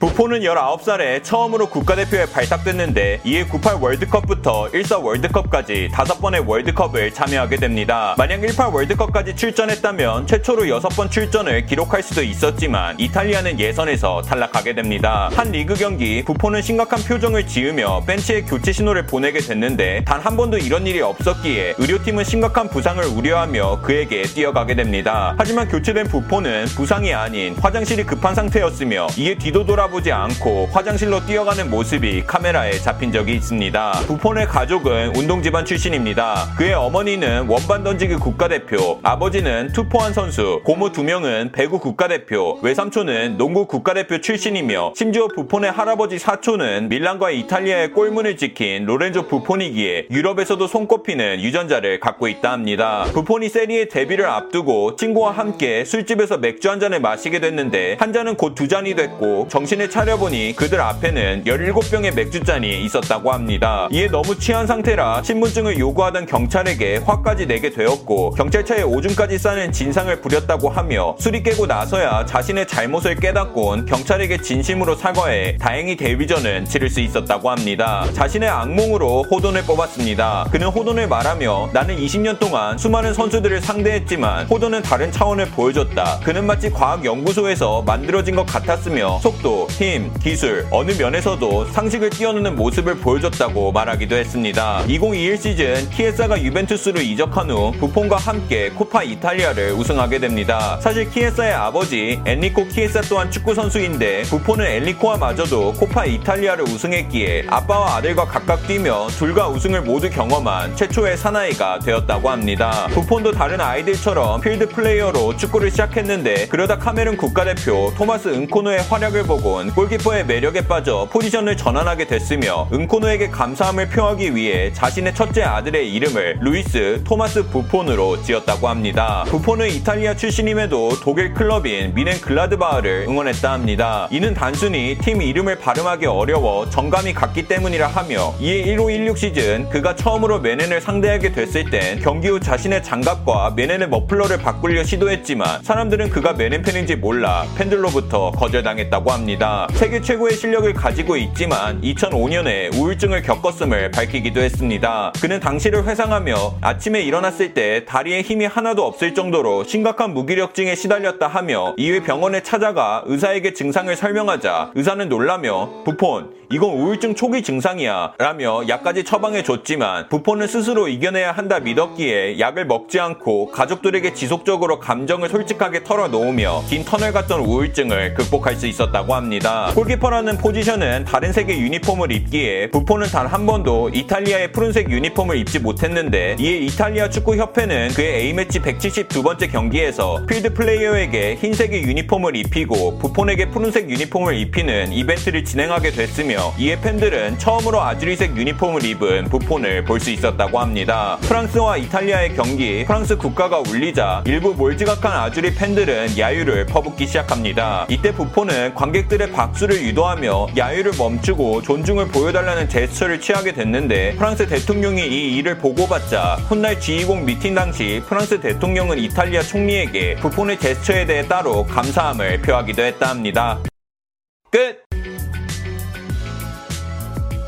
부포는 19살에 처음으로 국가대표에 발탁됐는데 이에 98 월드컵부터 14 월드컵까지 5번의 월드컵을 참여하게 됩니다. 만약 18 월드컵까지 출전했다면 최초로 6번 출전을 기록할 수도 있었지만 이탈리아는 예선에서 탈락하게 됩니다. 한 리그 경기 부포는 심각한 표정을 지으며 벤치에 교체 신호를 보내게 됐는데 단 한 번도 이런 일이 없었기에 의료팀은 심각한 부상을 우려하며 그에게 뛰어가게 됩니다. 하지만 교체된 부포는 부상이 아닌 화장실이 급한 상태였으며 이에 뒤도 돌아 보지 않고 화장실로 뛰어가는 모습이 카메라에 잡힌 적이 있습니다. 부폰의 가족은 운동 집안 출신입니다. 그의 어머니는 원반 던지기 국가대표, 아버지는 투포한 선수, 고모 두 명은 배구 국가대표, 외삼촌은 농구 국가대표 출신이며 심지어 부폰의 할아버지 사촌은 밀란과 이탈리아의 골문을 지킨 로렌조 부폰이기에 유럽에서도 손꼽히는 유전자를 갖고 있다 합니다. 부폰이 세리에 데뷔를 앞두고 친구와 함께 술집에서 맥주 한 잔을 마시게 됐는데 한 잔은 곧 두 잔이 됐고 정신 을 차려보니 그들 앞에는 17병의 맥주잔이 있었다고 합니다. 이에 너무 취한 상태라 신분증을 요구하던 경찰에게 화까지 내게 되었고 경찰차에 오줌까지 싸는 진상을 부렸다고 하며 술이 깨고 나서야 자신의 잘못을 깨닫곤 경찰에게 진심으로 사과해 다행히 데뷔전은 치를 수 있었다고 합니다. 자신의 악몽으로 호돈을 뽑았습니다. 그는 호돈을 말하며 나는 20년 동안 수많은 선수들을 상대했지만 호돈은 다른 차원을 보여줬다. 그는 마치 과학연구소에서 만들어진 것 같았으며 속도, 힘, 기술 어느 면에서도 상식을 뛰어넘는 모습을 보여줬다고 말하기도 했습니다. 2021 시즌 키에사가 유벤투스로 이적한 후 부폰과 함께 코파 이탈리아를 우승하게 됩니다. 사실 키에사의 아버지 엔리코 키에사 또한 축구 선수인데 부폰은 엔리코와마저도 코파 이탈리아를 우승했기에 아빠와 아들과 각각 뛰며 둘과 우승을 모두 경험한 최초의 사나이가 되었다고 합니다. 부폰도 다른 아이들처럼 필드 플레이어로 축구를 시작했는데 그러다 카메룬 국가대표 토마스 은코노의 활약을 보곤 골키퍼의 매력에 빠져 포지션을 전환하게 됐으며 은코노에게 감사함을 표하기 위해 자신의 첫째 아들의 이름을 루이스 토마스 부폰으로 지었다고 합니다. 부폰은 이탈리아 출신임에도 독일 클럽인 묀헨글라드바흐를 응원했다 합니다. 이는 단순히 팀 이름을 발음하기 어려워 정감이 갔기 때문이라 하며 이에 1516 시즌 그가 처음으로 묀헨을 상대하게 됐을 땐 경기 후 자신의 장갑과 묀헨의 머플러를 바꾸려 시도했지만 사람들은 그가 묀헨 팬인지 몰라 팬들로부터 거절당했다고 합니다. 세계 최고의 실력을 가지고 있지만 2005년에 우울증을 겪었음을 밝히기도 했습니다. 그는 당시를 회상하며 아침에 일어났을 때 다리에 힘이 하나도 없을 정도로 심각한 무기력증에 시달렸다 하며 이후 병원에 찾아가 의사에게 증상을 설명하자 의사는 놀라며 부폰 이건 우울증 초기 증상이야 라며 약까지 처방해 줬지만 부폰은 스스로 이겨내야 한다 믿었기에 약을 먹지 않고 가족들에게 지속적으로 감정을 솔직하게 털어놓으며 긴 터널 같던 우울증을 극복할 수 있었다고 합니다. 골키퍼라는 포지션은 다른 색의 유니폼을 입기에 부폰은 단 한 번도 이탈리아의 푸른색 유니폼을 입지 못했는데 이에 이탈리아 축구협회는 그의 A매치 172번째 경기에서 필드 플레이어에게 흰색의 유니폼을 입히고 부폰에게 푸른색 유니폼을 입히는 이벤트를 진행하게 됐으며 이에 팬들은 처음으로 아주리색 유니폼을 입은 부폰을 볼 수 있었다고 합니다. 프랑스와 이탈리아의 경기 프랑스 국가가 울리자 일부 몰지각한 아주리 팬들은 야유를 퍼붓기 시작합니다. 이때 부폰은 관객들의 박수를 유도하며 야유를 멈추고 존중을 보여달라는 제스처를 취하게 됐는데 프랑스 대통령이 이 일을 보고받자 훗날 G20 미팅 당시 프랑스 대통령은 이탈리아 총리에게 부폰의 제스처에 대해 따로 감사함을 표하기도 했다 합니다. 끝!